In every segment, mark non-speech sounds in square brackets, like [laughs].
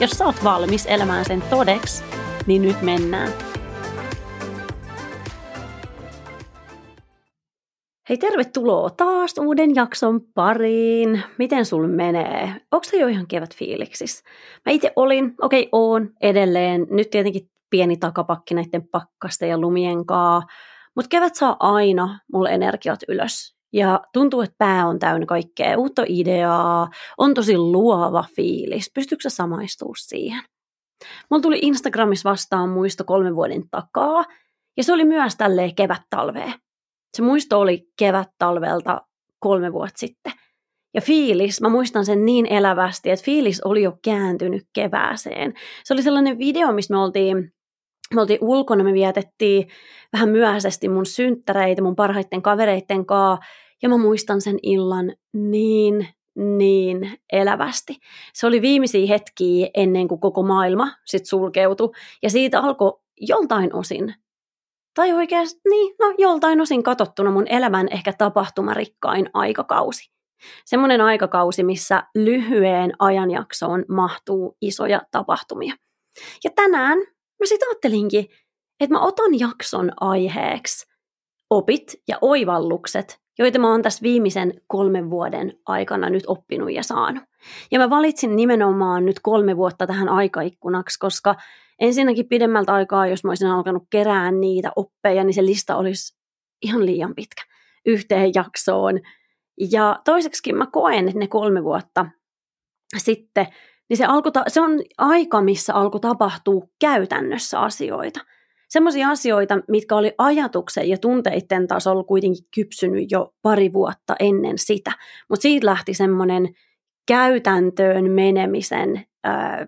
Jos sä oot valmis elämään sen todeksi, niin nyt mennään. Hei, tervetuloa taas uuden jakson pariin. Miten sul menee? Onko se jo ihan kevät fiiliksis? Mä itse olin, okei, okay, oon edelleen. Nyt tietenkin pieni takapakki näiden pakkasten ja lumien kaa. Mutta kevät saa aina mulle energiat ylös. Ja tuntuu, että pää on täynnä kaikkea uutta ideaa, on tosi luova fiilis. Pystyykö sä samaistumaan siihen? Mulla tuli Instagramissa vastaan muisto kolmen vuoden takaa, ja se oli myös tälleen kevät-talvea. Se muisto oli kevät-talvelta kolme vuotta sitten. Ja fiilis, mä muistan sen niin elävästi, että fiilis oli jo kääntynyt kevääseen. Se oli sellainen video, missä me oltiin, me oltiin ulkona, me vietettiin vähän myöhäisesti mun synttäreitä mun parhaiten kavereitten kanssa, ja mä muistan sen illan niin niin elävästi. Se oli viimeisiä hetkiä ennen kuin koko maailma sitten sulkeutui, ja siitä alkoi joltain osin, tai oikeasti, niin, no joltain osin katsottuna mun elämän ehkä tapahtumarikkain aikakausi. Semmoinen aikakausi, missä lyhyeen ajanjaksoon mahtuu isoja tapahtumia. Ja tänään mä sitten ajattelinkin, että mä otan jakson aiheeksi opit ja oivallukset joita mä oon tässä viimeisen kolmen vuoden aikana nyt oppinut ja saanut. Ja mä valitsin nimenomaan nyt kolme vuotta tähän aikaikkunaksi, koska ensinnäkin pidemmältä aikaa, jos mä olisin alkanut kerää niitä oppeja, niin se lista olisi ihan liian pitkä yhteen jaksoon. Ja toiseksikin mä koen, että ne kolme vuotta sitten, niin se, alkoi, se on aika, missä alkoi tapahtua käytännössä asioita – Semmoisia asioita, mitkä oli ajatuksen ja tunteiden tasolla kuitenkin kypsynyt jo pari vuotta ennen sitä. Mutta siitä lähti semmoinen käytäntöön menemisen ää,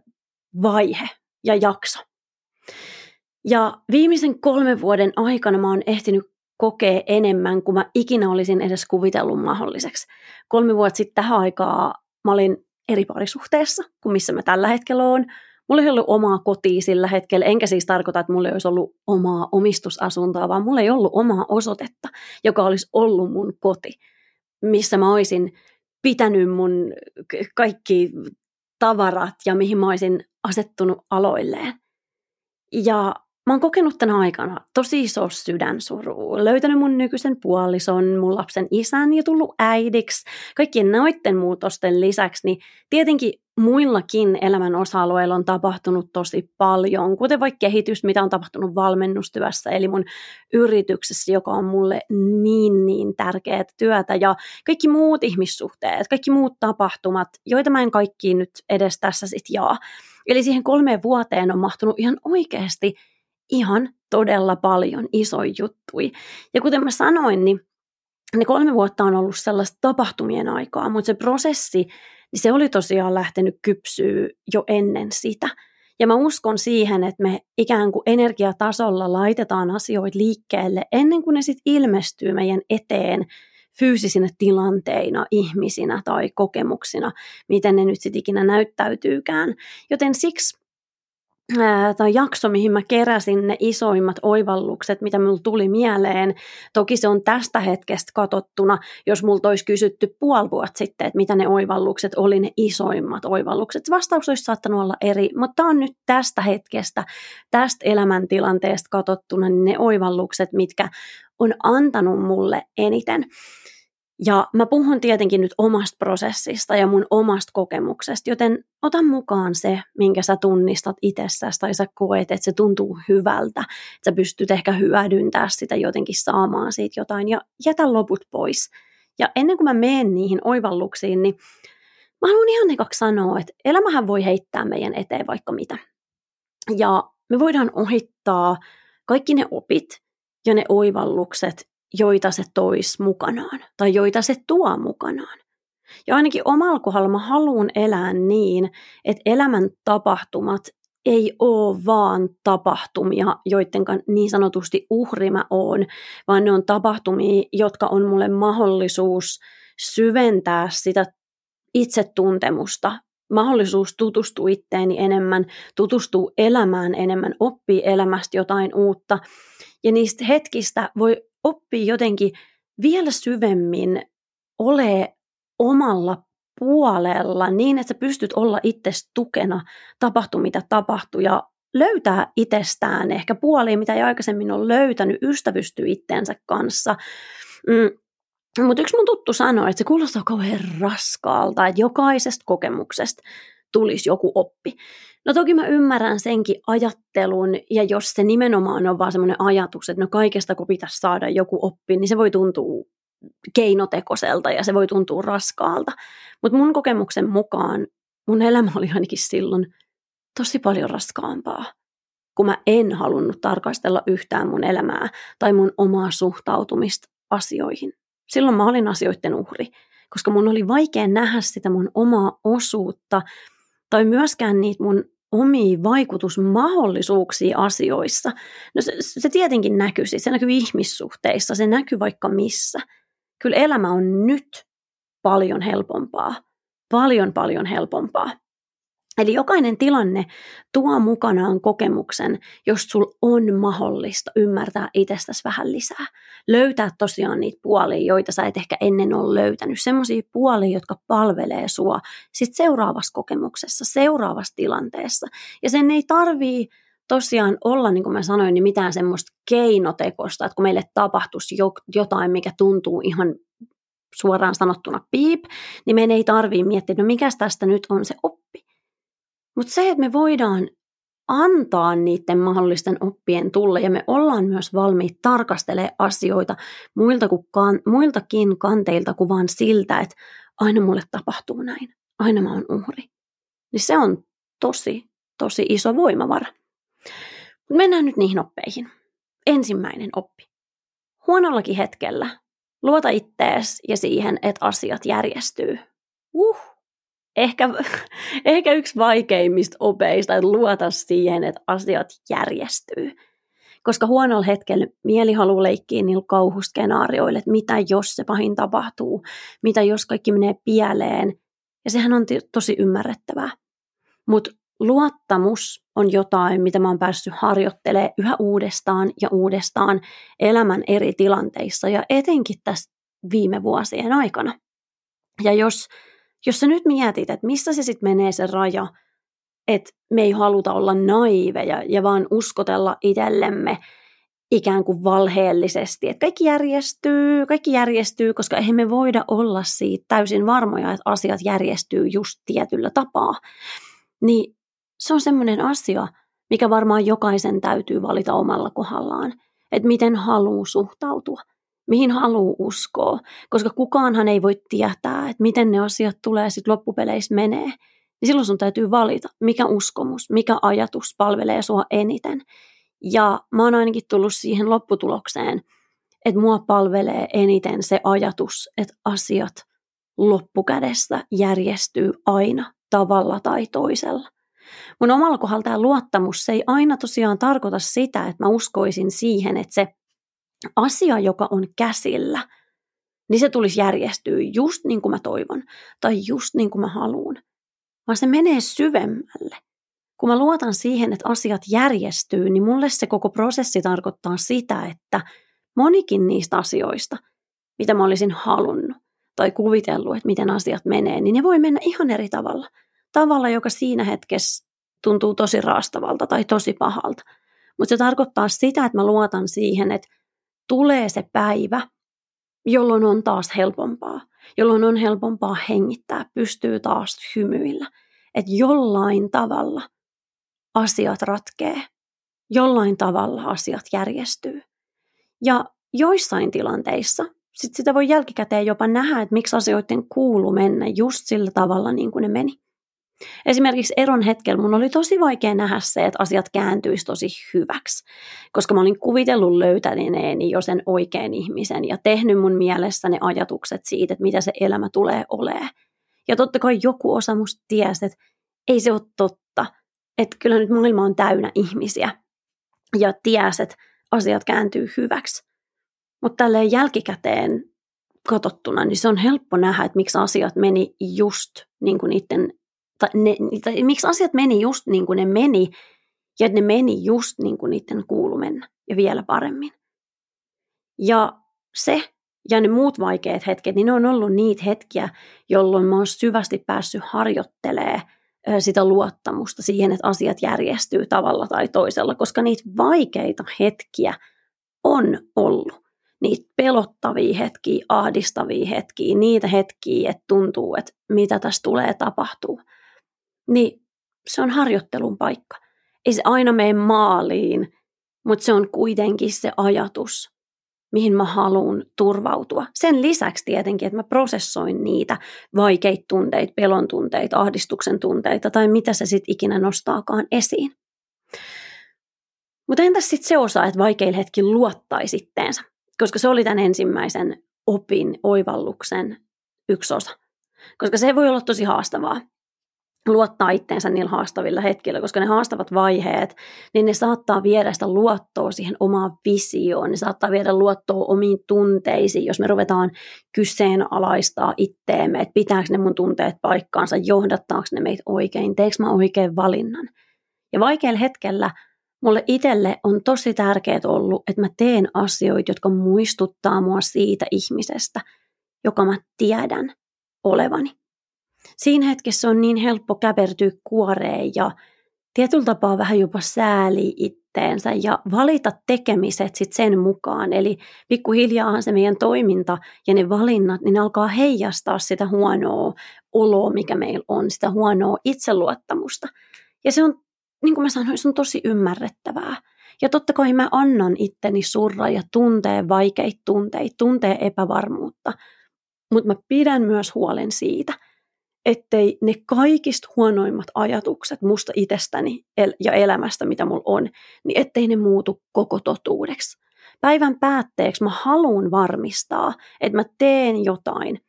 vaihe ja jakso. Ja viimeisen kolmen vuoden aikana mä oon ehtinyt kokea enemmän kuin mä ikinä olisin edes kuvitellut mahdolliseksi. Kolme vuotta sitten tähän aikaa mä olin eri parisuhteessa kuin missä mä tällä hetkellä oon. Mulla ei ollut omaa kotia sillä hetkellä, enkä siis tarkoita, että mulla ei olisi ollut omaa omistusasuntoa, vaan mulla ei ollut omaa osoitetta, joka olisi ollut mun koti, missä mä olisin pitänyt mun kaikki tavarat ja mihin mä olisin asettunut aloilleen. Ja Mä oon kokenut tänä aikana tosi iso sydänsurua, löytänyt mun nykyisen puolison, mun lapsen isän ja tullut äidiksi. Kaikkien noiden muutosten lisäksi, niin tietenkin muillakin elämän osa-alueilla on tapahtunut tosi paljon, kuten vaikka kehitys, mitä on tapahtunut valmennustyössä, eli mun yrityksessä, joka on mulle niin niin tärkeää työtä, ja kaikki muut ihmissuhteet, kaikki muut tapahtumat, joita mä en kaikkiin nyt edes tässä sit jaa. Eli siihen kolmeen vuoteen on mahtunut ihan oikeasti ihan todella paljon isoja juttui. Ja kuten mä sanoin, niin ne kolme vuotta on ollut sellaista tapahtumien aikaa, mutta se prosessi, niin se oli tosiaan lähtenyt kypsyä jo ennen sitä. Ja mä uskon siihen, että me ikään kuin energiatasolla laitetaan asioita liikkeelle ennen kuin ne sitten ilmestyy meidän eteen fyysisinä tilanteina, ihmisinä tai kokemuksina, miten ne nyt sitten ikinä näyttäytyykään. Joten siksi tai jakso, mihin mä keräsin ne isoimmat oivallukset, mitä mulla tuli mieleen. Toki se on tästä hetkestä katsottuna, jos multa olisi kysytty puoli vuotta sitten, että mitä ne oivallukset oli, ne isoimmat oivallukset. Vastaus olisi saattanut olla eri, mutta on nyt tästä hetkestä, tästä elämäntilanteesta katsottuna, niin ne oivallukset, mitkä on antanut mulle eniten. Ja mä puhun tietenkin nyt omasta prosessista ja mun omasta kokemuksesta, joten ota mukaan se, minkä sä tunnistat itsessäsi tai sä koet, että se tuntuu hyvältä, että sä pystyt ehkä hyödyntämään sitä jotenkin saamaan siitä jotain ja jätä loput pois. Ja ennen kuin mä menen niihin oivalluksiin, niin mä haluan ihan ekaksi sanoa, että elämähän voi heittää meidän eteen vaikka mitä. Ja me voidaan ohittaa kaikki ne opit ja ne oivallukset, joita se tois mukanaan tai joita se tuo mukanaan. Ja ainakin omalla kohdalla mä haluan elää niin, että elämän tapahtumat ei ole vaan tapahtumia, joiden niin sanotusti uhri mä oon, vaan ne on tapahtumia, jotka on mulle mahdollisuus syventää sitä itsetuntemusta, mahdollisuus tutustua itteeni enemmän, tutustua elämään enemmän, oppii elämästä jotain uutta. Ja niistä hetkistä voi oppia jotenkin vielä syvemmin ole omalla puolella niin, että sä pystyt olla itse tukena, tapahtu mitä tapahtuu ja löytää itsestään ehkä puolia, mitä ei aikaisemmin ole löytänyt, ystävystyy itteensä kanssa. Mm. Mutta yksi mun tuttu sanoi, että se kuulostaa kauhean raskaalta, että jokaisesta kokemuksesta tulisi joku oppi. No toki mä ymmärrän senkin ajattelun, ja jos se nimenomaan on vaan semmoinen ajatus, että no kaikesta kun pitäisi saada joku oppi, niin se voi tuntua keinotekoiselta ja se voi tuntua raskaalta. Mutta mun kokemuksen mukaan mun elämä oli ainakin silloin tosi paljon raskaampaa, kun mä en halunnut tarkastella yhtään mun elämää tai mun omaa suhtautumista asioihin. Silloin mä olin asioiden uhri, koska mun oli vaikea nähdä sitä mun omaa osuutta tai myöskään niitä mun omia vaikutusmahdollisuuksia asioissa. No se, se tietenkin näkyy, siis se näkyy ihmissuhteissa, se näkyy vaikka missä. Kyllä elämä on nyt paljon helpompaa, paljon paljon helpompaa. Eli jokainen tilanne tuo mukanaan kokemuksen, jos sul on mahdollista ymmärtää itsestäsi vähän lisää. Löytää tosiaan niitä puolia, joita sä et ehkä ennen ole löytänyt. Semmoisia puolia, jotka palvelee sua sit seuraavassa kokemuksessa, seuraavassa tilanteessa. Ja sen ei tarvii tosiaan olla, niin kuin mä sanoin, niin mitään semmoista keinotekosta, että kun meille tapahtuisi jotain, mikä tuntuu ihan suoraan sanottuna piip, niin meidän ei tarvii miettiä, no mikä tästä nyt on se oppi. Mutta se, että me voidaan antaa niiden mahdollisten oppien tulla ja me ollaan myös valmiit tarkastelemaan asioita muilta kuin kan, muiltakin kanteilta kuin vaan siltä, että aina mulle tapahtuu näin, aina mä oon uhri. Niin se on tosi, tosi iso voimavara. Mennään nyt niihin oppeihin. Ensimmäinen oppi. Huonollakin hetkellä luota ittees ja siihen, että asiat järjestyy. Uh, ehkä, [laughs] ehkä yksi vaikeimmista opeista, että luota siihen, että asiat järjestyy. Koska huonolla hetkellä mieli haluaa leikkiä niillä kauhuskenaarioilla, että mitä jos se pahin tapahtuu, mitä jos kaikki menee pieleen. Ja sehän on tosi ymmärrettävää. Mutta luottamus on jotain, mitä mä oon päässyt harjoittelemaan yhä uudestaan ja uudestaan elämän eri tilanteissa ja etenkin tässä viime vuosien aikana. Ja jos jos sä nyt mietit, että missä se sitten menee se raja, että me ei haluta olla naiveja ja vaan uskotella itsellemme ikään kuin valheellisesti, että kaikki järjestyy, kaikki järjestyy, koska eihän me voida olla siitä täysin varmoja, että asiat järjestyy just tietyllä tapaa. Niin se on semmoinen asia, mikä varmaan jokaisen täytyy valita omalla kohdallaan, että miten haluaa suhtautua – mihin haluaa uskoa, koska kukaanhan ei voi tietää, että miten ne asiat tulee sitten loppupeleissä menee. Niin silloin sun täytyy valita, mikä uskomus, mikä ajatus palvelee sua eniten. Ja mä oon ainakin tullut siihen lopputulokseen, että mua palvelee eniten se ajatus, että asiat loppukädessä järjestyy aina tavalla tai toisella. Mun omalla kohdalla tämä luottamus, se ei aina tosiaan tarkoita sitä, että mä uskoisin siihen, että se asia, joka on käsillä, niin se tulisi järjestyä just niin kuin mä toivon tai just niin kuin mä haluan. Vaan se menee syvemmälle. Kun mä luotan siihen, että asiat järjestyy, niin mulle se koko prosessi tarkoittaa sitä, että monikin niistä asioista, mitä mä olisin halunnut tai kuvitellut, että miten asiat menee, niin ne voi mennä ihan eri tavalla. Tavalla, joka siinä hetkessä tuntuu tosi raastavalta tai tosi pahalta. Mutta se tarkoittaa sitä, että mä luotan siihen, että tulee se päivä, jolloin on taas helpompaa, jolloin on helpompaa hengittää, pystyy taas hymyillä, että jollain tavalla asiat ratkee, jollain tavalla asiat järjestyy. Ja joissain tilanteissa sit sitä voi jälkikäteen jopa nähdä, että miksi asioiden kuulu mennä just sillä tavalla niin kuin ne meni. Esimerkiksi eron hetkellä mun oli tosi vaikea nähdä se, että asiat kääntyisi tosi hyväksi, koska mä olin kuvitellut löytäneeni jo sen oikean ihmisen ja tehnyt mun mielessä ne ajatukset siitä, että mitä se elämä tulee olemaan. Ja totta kai joku osa musta tiesi, että ei se ole totta, että kyllä nyt maailma on täynnä ihmisiä ja ties, että asiat kääntyy hyväksi. Mutta tälleen jälkikäteen katsottuna, niin se on helppo nähdä, että miksi asiat meni just niin kuin niiden, tai ne, tai miksi asiat meni just niin kuin ne meni, ja ne meni just niin kuin niiden kuulu mennä, ja vielä paremmin. Ja se ja ne muut vaikeat hetket, niin ne on ollut niitä hetkiä, jolloin mä oon syvästi päässyt harjoittelemaan sitä luottamusta siihen, että asiat järjestyy tavalla tai toisella, koska niitä vaikeita hetkiä on ollut. Niitä pelottavia hetkiä, ahdistavia hetkiä, niitä hetkiä, että tuntuu, että mitä tässä tulee tapahtuu. Niin se on harjoittelun paikka. Ei se aina mene maaliin, mutta se on kuitenkin se ajatus, mihin mä haluan turvautua. Sen lisäksi tietenkin, että mä prosessoin niitä vaikeita tunteita, pelon tunteita, ahdistuksen tunteita tai mitä se sitten ikinä nostaakaan esiin. Mutta entäs sitten se osa, että vaikeilla hetki luottaisi itteensä? Koska se oli tämän ensimmäisen opin, oivalluksen yksi osa. Koska se voi olla tosi haastavaa luottaa itteensä niillä haastavilla hetkillä, koska ne haastavat vaiheet, niin ne saattaa viedä sitä luottoa siihen omaan visioon, ne saattaa viedä luottoa omiin tunteisiin, jos me ruvetaan kyseenalaistaa itteemme, että pitääkö ne mun tunteet paikkaansa, johdattaako ne meitä oikein, teekö mä oikein valinnan. Ja vaikealla hetkellä mulle itselle on tosi tärkeää ollut, että mä teen asioita, jotka muistuttaa mua siitä ihmisestä, joka mä tiedän olevani siinä hetkessä on niin helppo käpertyä kuoreen ja tietyllä tapaa vähän jopa sääli itteensä ja valita tekemiset sit sen mukaan. Eli pikkuhiljaa se meidän toiminta ja ne valinnat, niin ne alkaa heijastaa sitä huonoa oloa, mikä meillä on, sitä huonoa itseluottamusta. Ja se on, niin kuin mä sanoin, se on tosi ymmärrettävää. Ja totta kai mä annan itteni surra ja tuntee vaikeita tunteita, tuntee epävarmuutta. Mutta mä pidän myös huolen siitä – ettei ne kaikista huonoimmat ajatukset musta itsestäni ja elämästä, mitä mulla on, niin ettei ne muutu koko totuudeksi. Päivän päätteeksi mä haluan varmistaa, että mä teen jotain,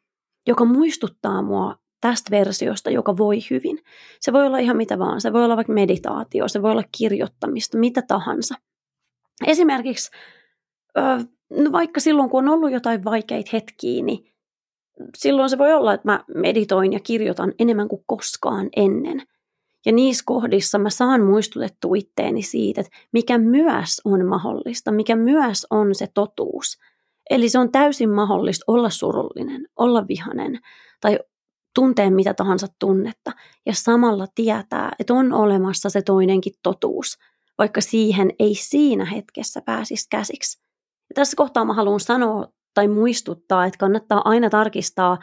joka muistuttaa mua tästä versiosta, joka voi hyvin. Se voi olla ihan mitä vaan. Se voi olla vaikka meditaatio, se voi olla kirjoittamista, mitä tahansa. Esimerkiksi no vaikka silloin, kun on ollut jotain vaikeita hetkiä, niin silloin se voi olla, että mä meditoin ja kirjoitan enemmän kuin koskaan ennen. Ja niissä kohdissa mä saan muistutettua itteeni siitä, että mikä myös on mahdollista, mikä myös on se totuus. Eli se on täysin mahdollista olla surullinen, olla vihanen tai tuntea mitä tahansa tunnetta ja samalla tietää, että on olemassa se toinenkin totuus, vaikka siihen ei siinä hetkessä pääsisi käsiksi. Ja tässä kohtaa mä haluan sanoa tai muistuttaa, että kannattaa aina tarkistaa,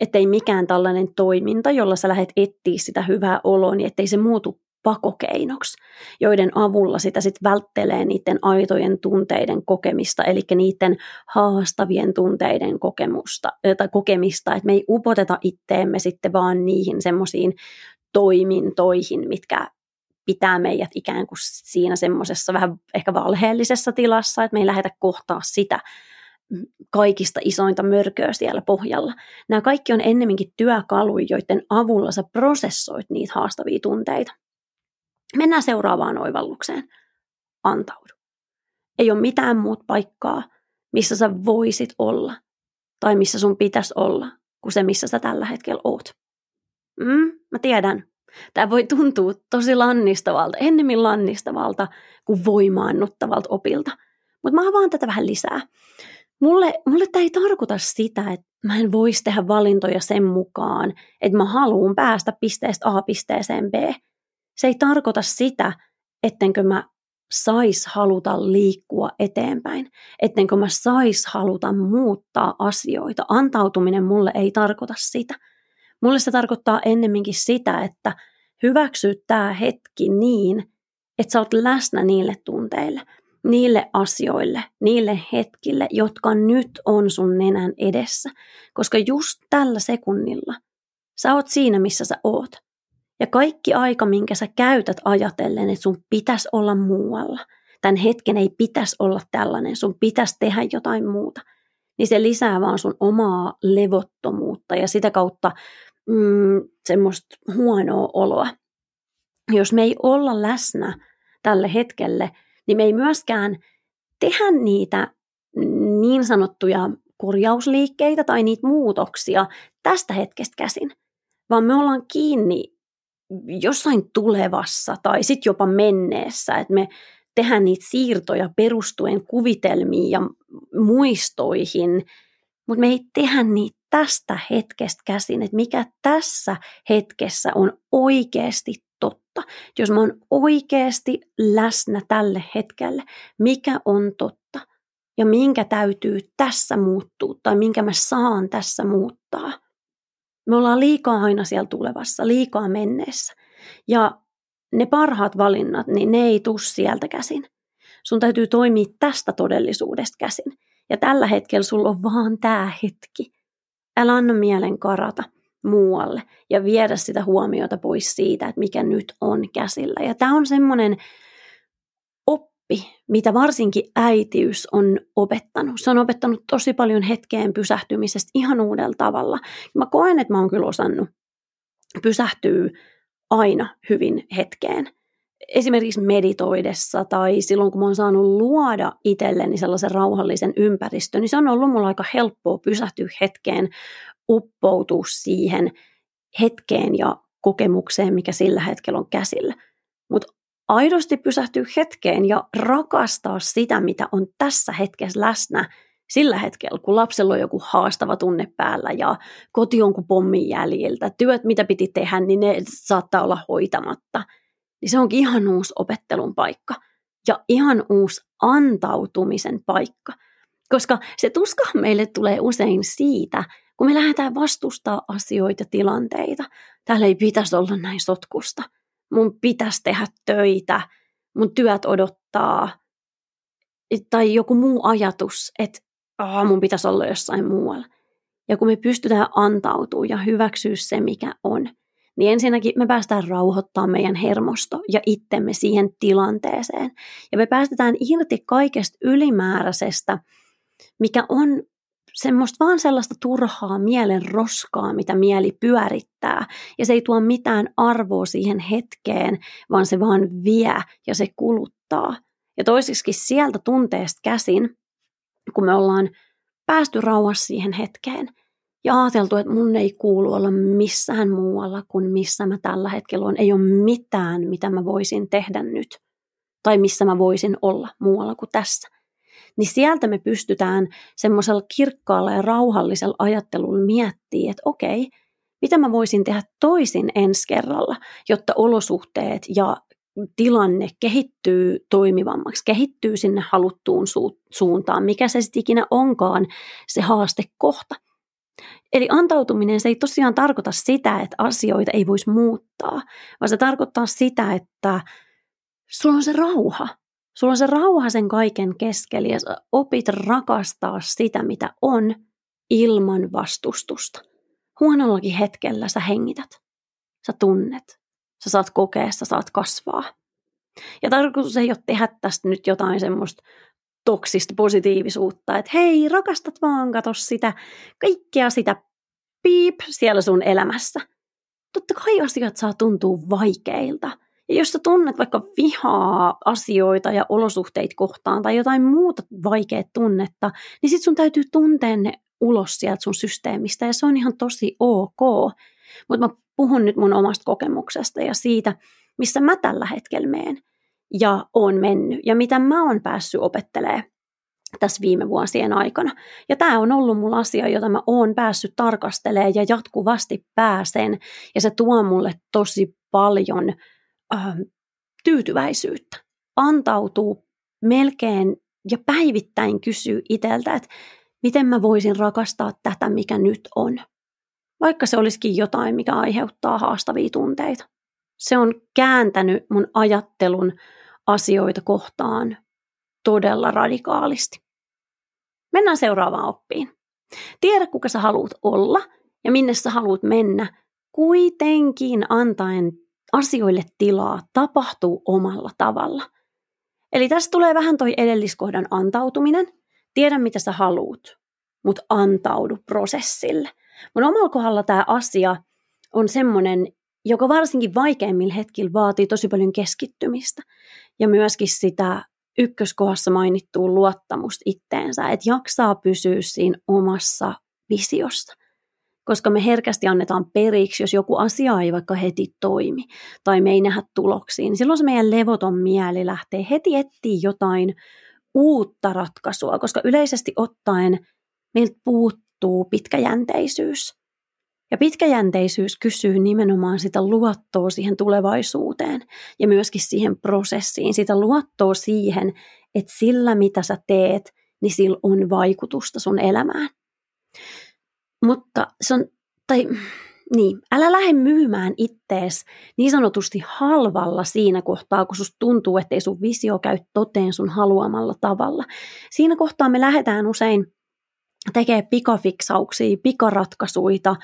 ettei mikään tällainen toiminta, jolla sä lähdet etsiä sitä hyvää oloa, niin ettei se muutu pakokeinoksi, joiden avulla sitä sitten välttelee niiden aitojen tunteiden kokemista, eli niiden haastavien tunteiden kokemusta, tai kokemista, että me ei upoteta itteemme sitten vaan niihin semmoisiin toimintoihin, mitkä pitää meidät ikään kuin siinä semmoisessa vähän ehkä valheellisessa tilassa, että me ei lähdetä kohtaa sitä, kaikista isointa mörköä siellä pohjalla. Nämä kaikki on ennemminkin työkaluja, joiden avulla sä prosessoit niitä haastavia tunteita. Mennään seuraavaan oivallukseen. Antaudu. Ei ole mitään muut paikkaa, missä sä voisit olla tai missä sun pitäisi olla kuin se, missä sä tällä hetkellä oot. Mm, mä tiedän. Tämä voi tuntua tosi lannistavalta, ennemmin lannistavalta kuin voimaannuttavalta opilta. Mutta mä avaan tätä vähän lisää. Mulle, mulle tämä ei tarkoita sitä, että mä en voisi tehdä valintoja sen mukaan, että mä haluan päästä pisteestä A pisteeseen B. Se ei tarkoita sitä, ettenkö mä sais haluta liikkua eteenpäin, ettenkö mä sais haluta muuttaa asioita. Antautuminen mulle ei tarkoita sitä. Mulle se tarkoittaa ennemminkin sitä, että hyväksyt tämä hetki niin, että sä oot läsnä niille tunteille – niille asioille, niille hetkille, jotka nyt on sun nenän edessä. Koska just tällä sekunnilla sä oot siinä, missä sä oot. Ja kaikki aika, minkä sä käytät ajatellen, että sun pitäisi olla muualla, tämän hetken ei pitäisi olla tällainen, sun pitäisi tehdä jotain muuta, niin se lisää vaan sun omaa levottomuutta ja sitä kautta mm, semmoista huonoa oloa. jos me ei olla läsnä tälle hetkelle, niin me ei myöskään tehdä niitä niin sanottuja korjausliikkeitä tai niitä muutoksia tästä hetkestä käsin, vaan me ollaan kiinni jossain tulevassa tai sitten jopa menneessä, että me tehdään niitä siirtoja perustuen kuvitelmiin ja muistoihin, mutta me ei tehdä niitä tästä hetkestä käsin, että mikä tässä hetkessä on oikeasti totta. Jos mä oon oikeasti läsnä tälle hetkelle, mikä on totta ja minkä täytyy tässä muuttua tai minkä mä saan tässä muuttaa. Me ollaan liikaa aina siellä tulevassa, liikaa menneessä. Ja ne parhaat valinnat, niin ne ei tuu sieltä käsin. Sun täytyy toimia tästä todellisuudesta käsin. Ja tällä hetkellä sulla on vaan tämä hetki. Älä anna mielen karata muualle ja viedä sitä huomiota pois siitä, että mikä nyt on käsillä. Ja tämä on semmoinen oppi, mitä varsinkin äitiys on opettanut. Se on opettanut tosi paljon hetkeen pysähtymisestä ihan uudella tavalla. Mä koen, että mä oon kyllä osannut pysähtyä aina hyvin hetkeen. Esimerkiksi meditoidessa tai silloin, kun mä oon saanut luoda itselleni sellaisen rauhallisen ympäristön, niin se on ollut mulla aika helppoa pysähtyä hetkeen, uppoutua siihen hetkeen ja kokemukseen, mikä sillä hetkellä on käsillä. Mutta aidosti pysähtyä hetkeen ja rakastaa sitä, mitä on tässä hetkessä läsnä sillä hetkellä, kun lapsella on joku haastava tunne päällä ja koti on kuin pommin jäljiltä, työt mitä piti tehdä, niin ne saattaa olla hoitamatta. Niin se onkin ihan uusi opettelun paikka ja ihan uusi antautumisen paikka. Koska se tuska meille tulee usein siitä, kun me lähdetään vastustaa asioita, tilanteita. Täällä ei pitäisi olla näin sotkusta. Mun pitäisi tehdä töitä, mun työt odottaa. Tai joku muu ajatus, että oh, mun pitäisi olla jossain muualla. Ja kun me pystytään antautumaan ja hyväksyä se, mikä on, niin ensinnäkin me päästään rauhoittamaan meidän hermosto ja itsemme siihen tilanteeseen. Ja me päästetään irti kaikesta ylimääräisestä, mikä on semmoista vaan sellaista turhaa mielen roskaa, mitä mieli pyörittää. Ja se ei tuo mitään arvoa siihen hetkeen, vaan se vaan vie ja se kuluttaa. Ja toisiksi sieltä tunteesta käsin kun me ollaan päästy rauhassa siihen hetkeen ja ajateltu, että mun ei kuulu olla missään muualla kuin missä mä tällä hetkellä on. Ei ole mitään, mitä mä voisin tehdä nyt tai missä mä voisin olla muualla kuin tässä. Niin sieltä me pystytään semmoisella kirkkaalla ja rauhallisella ajattelulla miettimään, että okei, mitä mä voisin tehdä toisin ensi kerralla, jotta olosuhteet ja tilanne kehittyy toimivammaksi, kehittyy sinne haluttuun su- suuntaan, mikä se sitten ikinä onkaan se haaste kohta. Eli antautuminen se ei tosiaan tarkoita sitä, että asioita ei voisi muuttaa, vaan se tarkoittaa sitä, että sulla on se rauha. Sulla on se rauha sen kaiken keskellä ja sä opit rakastaa sitä, mitä on ilman vastustusta. Huonollakin hetkellä sä hengität, sä tunnet, sä saat kokea, sä saat kasvaa. Ja tarkoitus ei ole tehdä tästä nyt jotain semmoista toksista positiivisuutta, että hei, rakastat vaan, kato sitä, kaikkea sitä piip siellä sun elämässä. Totta kai asiat saa tuntua vaikeilta. Ja jos sä tunnet vaikka vihaa asioita ja olosuhteita kohtaan tai jotain muuta vaikeaa tunnetta, niin sit sun täytyy tuntea ne ulos sieltä sun systeemistä ja se on ihan tosi ok. Mutta mä puhun nyt mun omasta kokemuksesta ja siitä, missä mä tällä hetkellä meen ja on mennyt ja mitä mä oon päässyt opettelemaan tässä viime vuosien aikana. Ja tämä on ollut mulla asia, jota mä oon päässyt tarkastelemaan ja jatkuvasti pääsen. Ja se tuo mulle tosi paljon äh, tyytyväisyyttä. Antautuu melkein ja päivittäin kysyy itseltä, että miten mä voisin rakastaa tätä, mikä nyt on vaikka se olisikin jotain, mikä aiheuttaa haastavia tunteita. Se on kääntänyt mun ajattelun asioita kohtaan todella radikaalisti. Mennään seuraavaan oppiin. Tiedä, kuka sä haluat olla ja minne sä haluat mennä, kuitenkin antaen asioille tilaa tapahtuu omalla tavalla. Eli tässä tulee vähän toi edelliskohdan antautuminen. Tiedä, mitä sä haluat, mutta antaudu prosessille. Mun omalla kohdalla tämä asia on semmoinen, joka varsinkin vaikeimmilla hetkillä vaatii tosi paljon keskittymistä ja myöskin sitä ykköskohdassa mainittua luottamusta itteensä, että jaksaa pysyä siinä omassa visiossa. Koska me herkästi annetaan periksi, jos joku asia ei vaikka heti toimi tai me ei nähdä tuloksia, niin silloin se meidän levoton mieli lähtee heti etsiä jotain uutta ratkaisua, koska yleisesti ottaen meiltä puuttuu pitkäjänteisyys. Ja pitkäjänteisyys kysyy nimenomaan sitä luottoa siihen tulevaisuuteen ja myöskin siihen prosessiin, sitä luottoa siihen, että sillä mitä sä teet, niin sillä on vaikutusta sun elämään. Mutta se on, tai niin, älä lähde myymään ittees niin sanotusti halvalla siinä kohtaa, kun susta tuntuu, ettei sun visio käy toteen sun haluamalla tavalla. Siinä kohtaa me lähdetään usein tekee pikafiksauksia, pikaratkaisuita,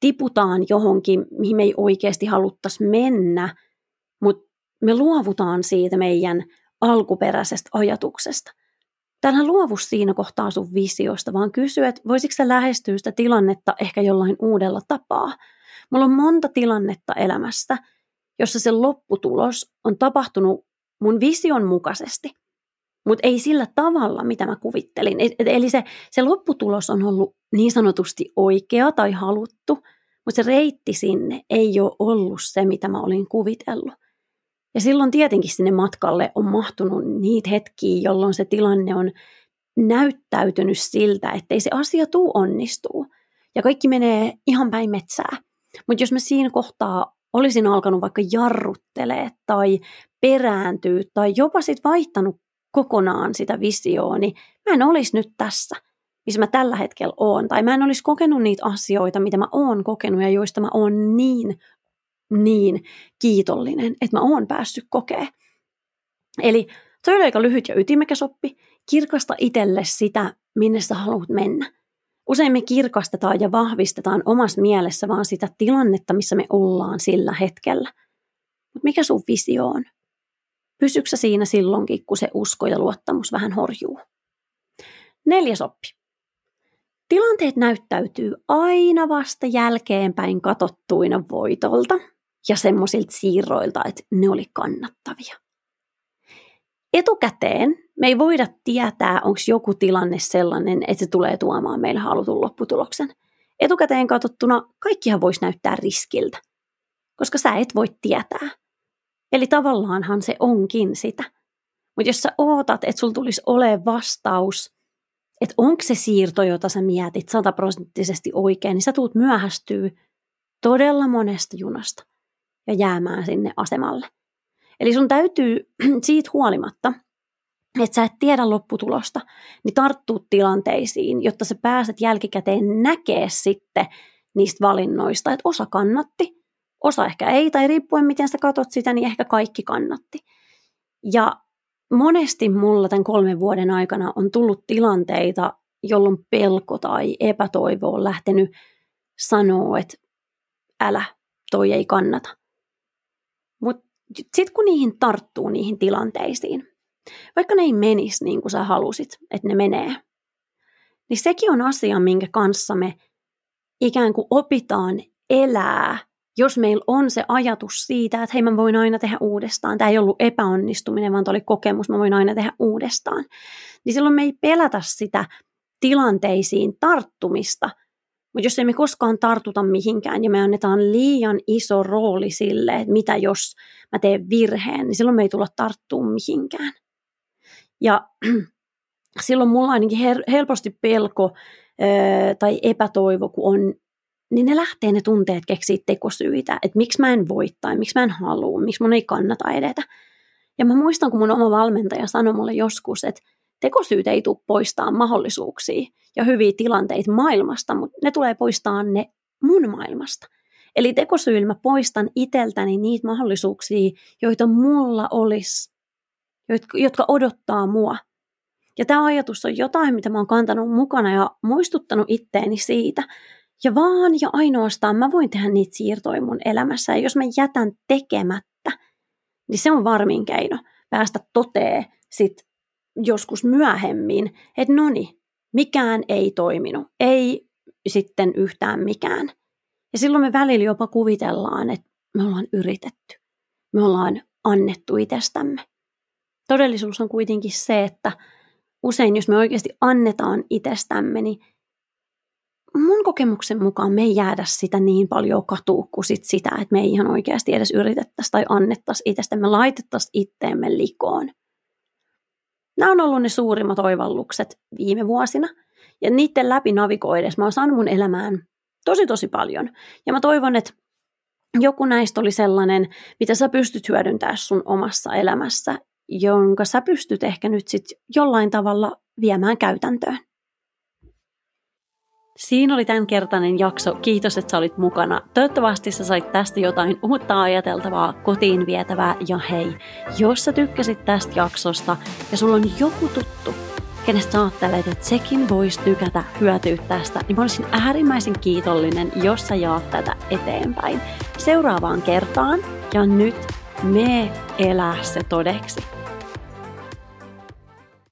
tiputaan johonkin, mihin me ei oikeasti haluttaisi mennä, mutta me luovutaan siitä meidän alkuperäisestä ajatuksesta. Täällähän luovu siinä kohtaa sun visiosta, vaan kysy, että voisitko sä lähestyä sitä tilannetta ehkä jollain uudella tapaa. Mulla on monta tilannetta elämästä, jossa se lopputulos on tapahtunut mun vision mukaisesti, mutta ei sillä tavalla, mitä mä kuvittelin. Eli se, se lopputulos on ollut niin sanotusti oikea tai haluttu, mutta se reitti sinne ei ole ollut se, mitä mä olin kuvitellut. Ja silloin tietenkin sinne matkalle on mahtunut niitä hetkiä, jolloin se tilanne on näyttäytynyt siltä, ettei se asia tuu onnistuu. Ja kaikki menee ihan päin metsää. Mutta jos mä siinä kohtaa olisin alkanut vaikka jarruttelee tai perääntyä tai jopa sitten vaihtanut kokonaan sitä visioa, niin mä en olisi nyt tässä, missä mä tällä hetkellä oon. Tai mä en olisi kokenut niitä asioita, mitä mä oon kokenut ja joista mä oon niin niin kiitollinen, että mä oon päässyt kokea. Eli toi oli aika lyhyt ja ytimekäs oppi. Kirkasta itselle sitä, minne sä haluat mennä. Usein me kirkastetaan ja vahvistetaan omassa mielessä vaan sitä tilannetta, missä me ollaan sillä hetkellä. Mutta mikä sun visio on? Pysyksä siinä silloinkin, kun se usko ja luottamus vähän horjuu? Neljäs oppi. Tilanteet näyttäytyy aina vasta jälkeenpäin katottuina voitolta ja semmoisilta siirroilta, että ne oli kannattavia. Etukäteen me ei voida tietää, onko joku tilanne sellainen, että se tulee tuomaan meille halutun lopputuloksen. Etukäteen katsottuna kaikkihan voisi näyttää riskiltä, koska sä et voi tietää. Eli tavallaanhan se onkin sitä. Mutta jos sä ootat, että sulla tulisi ole vastaus, että onko se siirto, jota sä mietit sataprosenttisesti oikein, niin sä tuut myöhästyä todella monesta junasta ja jäämään sinne asemalle. Eli sun täytyy [clears throat] siitä huolimatta, että sä et tiedä lopputulosta, niin tarttuu tilanteisiin, jotta sä pääset jälkikäteen näkee sitten niistä valinnoista, että osa kannatti, osa ehkä ei, tai riippuen miten sä katot sitä, niin ehkä kaikki kannatti. Ja monesti mulla tämän kolmen vuoden aikana on tullut tilanteita, jolloin pelko tai epätoivo on lähtenyt sanoa, että älä, toi ei kannata. Mutta sitten kun niihin tarttuu niihin tilanteisiin, vaikka ne ei menisi niin kuin sä halusit, että ne menee, niin sekin on asia, minkä kanssa me ikään kuin opitaan elää, jos meillä on se ajatus siitä, että hei mä voin aina tehdä uudestaan, tämä ei ollut epäonnistuminen, vaan tämä oli kokemus, mä voin aina tehdä uudestaan, niin silloin me ei pelätä sitä tilanteisiin tarttumista – mutta jos emme koskaan tartuta mihinkään ja me annetaan liian iso rooli sille, että mitä jos mä teen virheen, niin silloin me ei tulla tarttua mihinkään. Ja [clears throat] silloin mulla ainakin helposti pelko öö, tai epätoivo, kun on, niin ne lähtee ne tunteet keksiä tekosyitä, että miksi mä en voi tai miksi mä en halua, miksi mun ei kannata edetä. Ja mä muistan, kun mun oma valmentaja sanoi mulle joskus, että tekosyyt ei tule poistaa mahdollisuuksia ja hyviä tilanteita maailmasta, mutta ne tulee poistaa ne mun maailmasta. Eli tekosyillä mä poistan iteltäni niitä mahdollisuuksia, joita mulla olisi, jotka odottaa mua. Ja tämä ajatus on jotain, mitä mä oon kantanut mukana ja muistuttanut itteeni siitä. Ja vaan ja ainoastaan mä voin tehdä niitä siirtoja mun elämässä. Ja jos mä jätän tekemättä, niin se on varmin keino päästä totee sit joskus myöhemmin, että no niin, mikään ei toiminut, ei sitten yhtään mikään. Ja silloin me välillä jopa kuvitellaan, että me ollaan yritetty. Me ollaan annettu itsestämme. Todellisuus on kuitenkin se, että usein jos me oikeasti annetaan itsestämme, niin mun kokemuksen mukaan me ei jäädä sitä niin paljon katua kuin sit sitä, että me ei ihan oikeasti edes yritettäisi tai annettaisi itsestämme, laitettaisiin itteemme likoon. Nämä on ollut ne suurimmat oivallukset viime vuosina. Ja niiden läpi navigoidessa mä oon saanut mun elämään tosi tosi paljon. Ja mä toivon, että joku näistä oli sellainen, mitä sä pystyt hyödyntämään sun omassa elämässä, jonka sä pystyt ehkä nyt sitten jollain tavalla viemään käytäntöön. Siinä oli tämänkertainen jakso. Kiitos, että sä olit mukana. Toivottavasti sä sait tästä jotain uutta ajateltavaa, kotiin vietävää. Ja hei, jos sä tykkäsit tästä jaksosta ja sulla on joku tuttu, kenestä sä ajattelet, että sekin voisi tykätä hyötyä tästä, niin mä olisin äärimmäisen kiitollinen, jos sä jaat tätä eteenpäin. Seuraavaan kertaan ja nyt me elää se todeksi.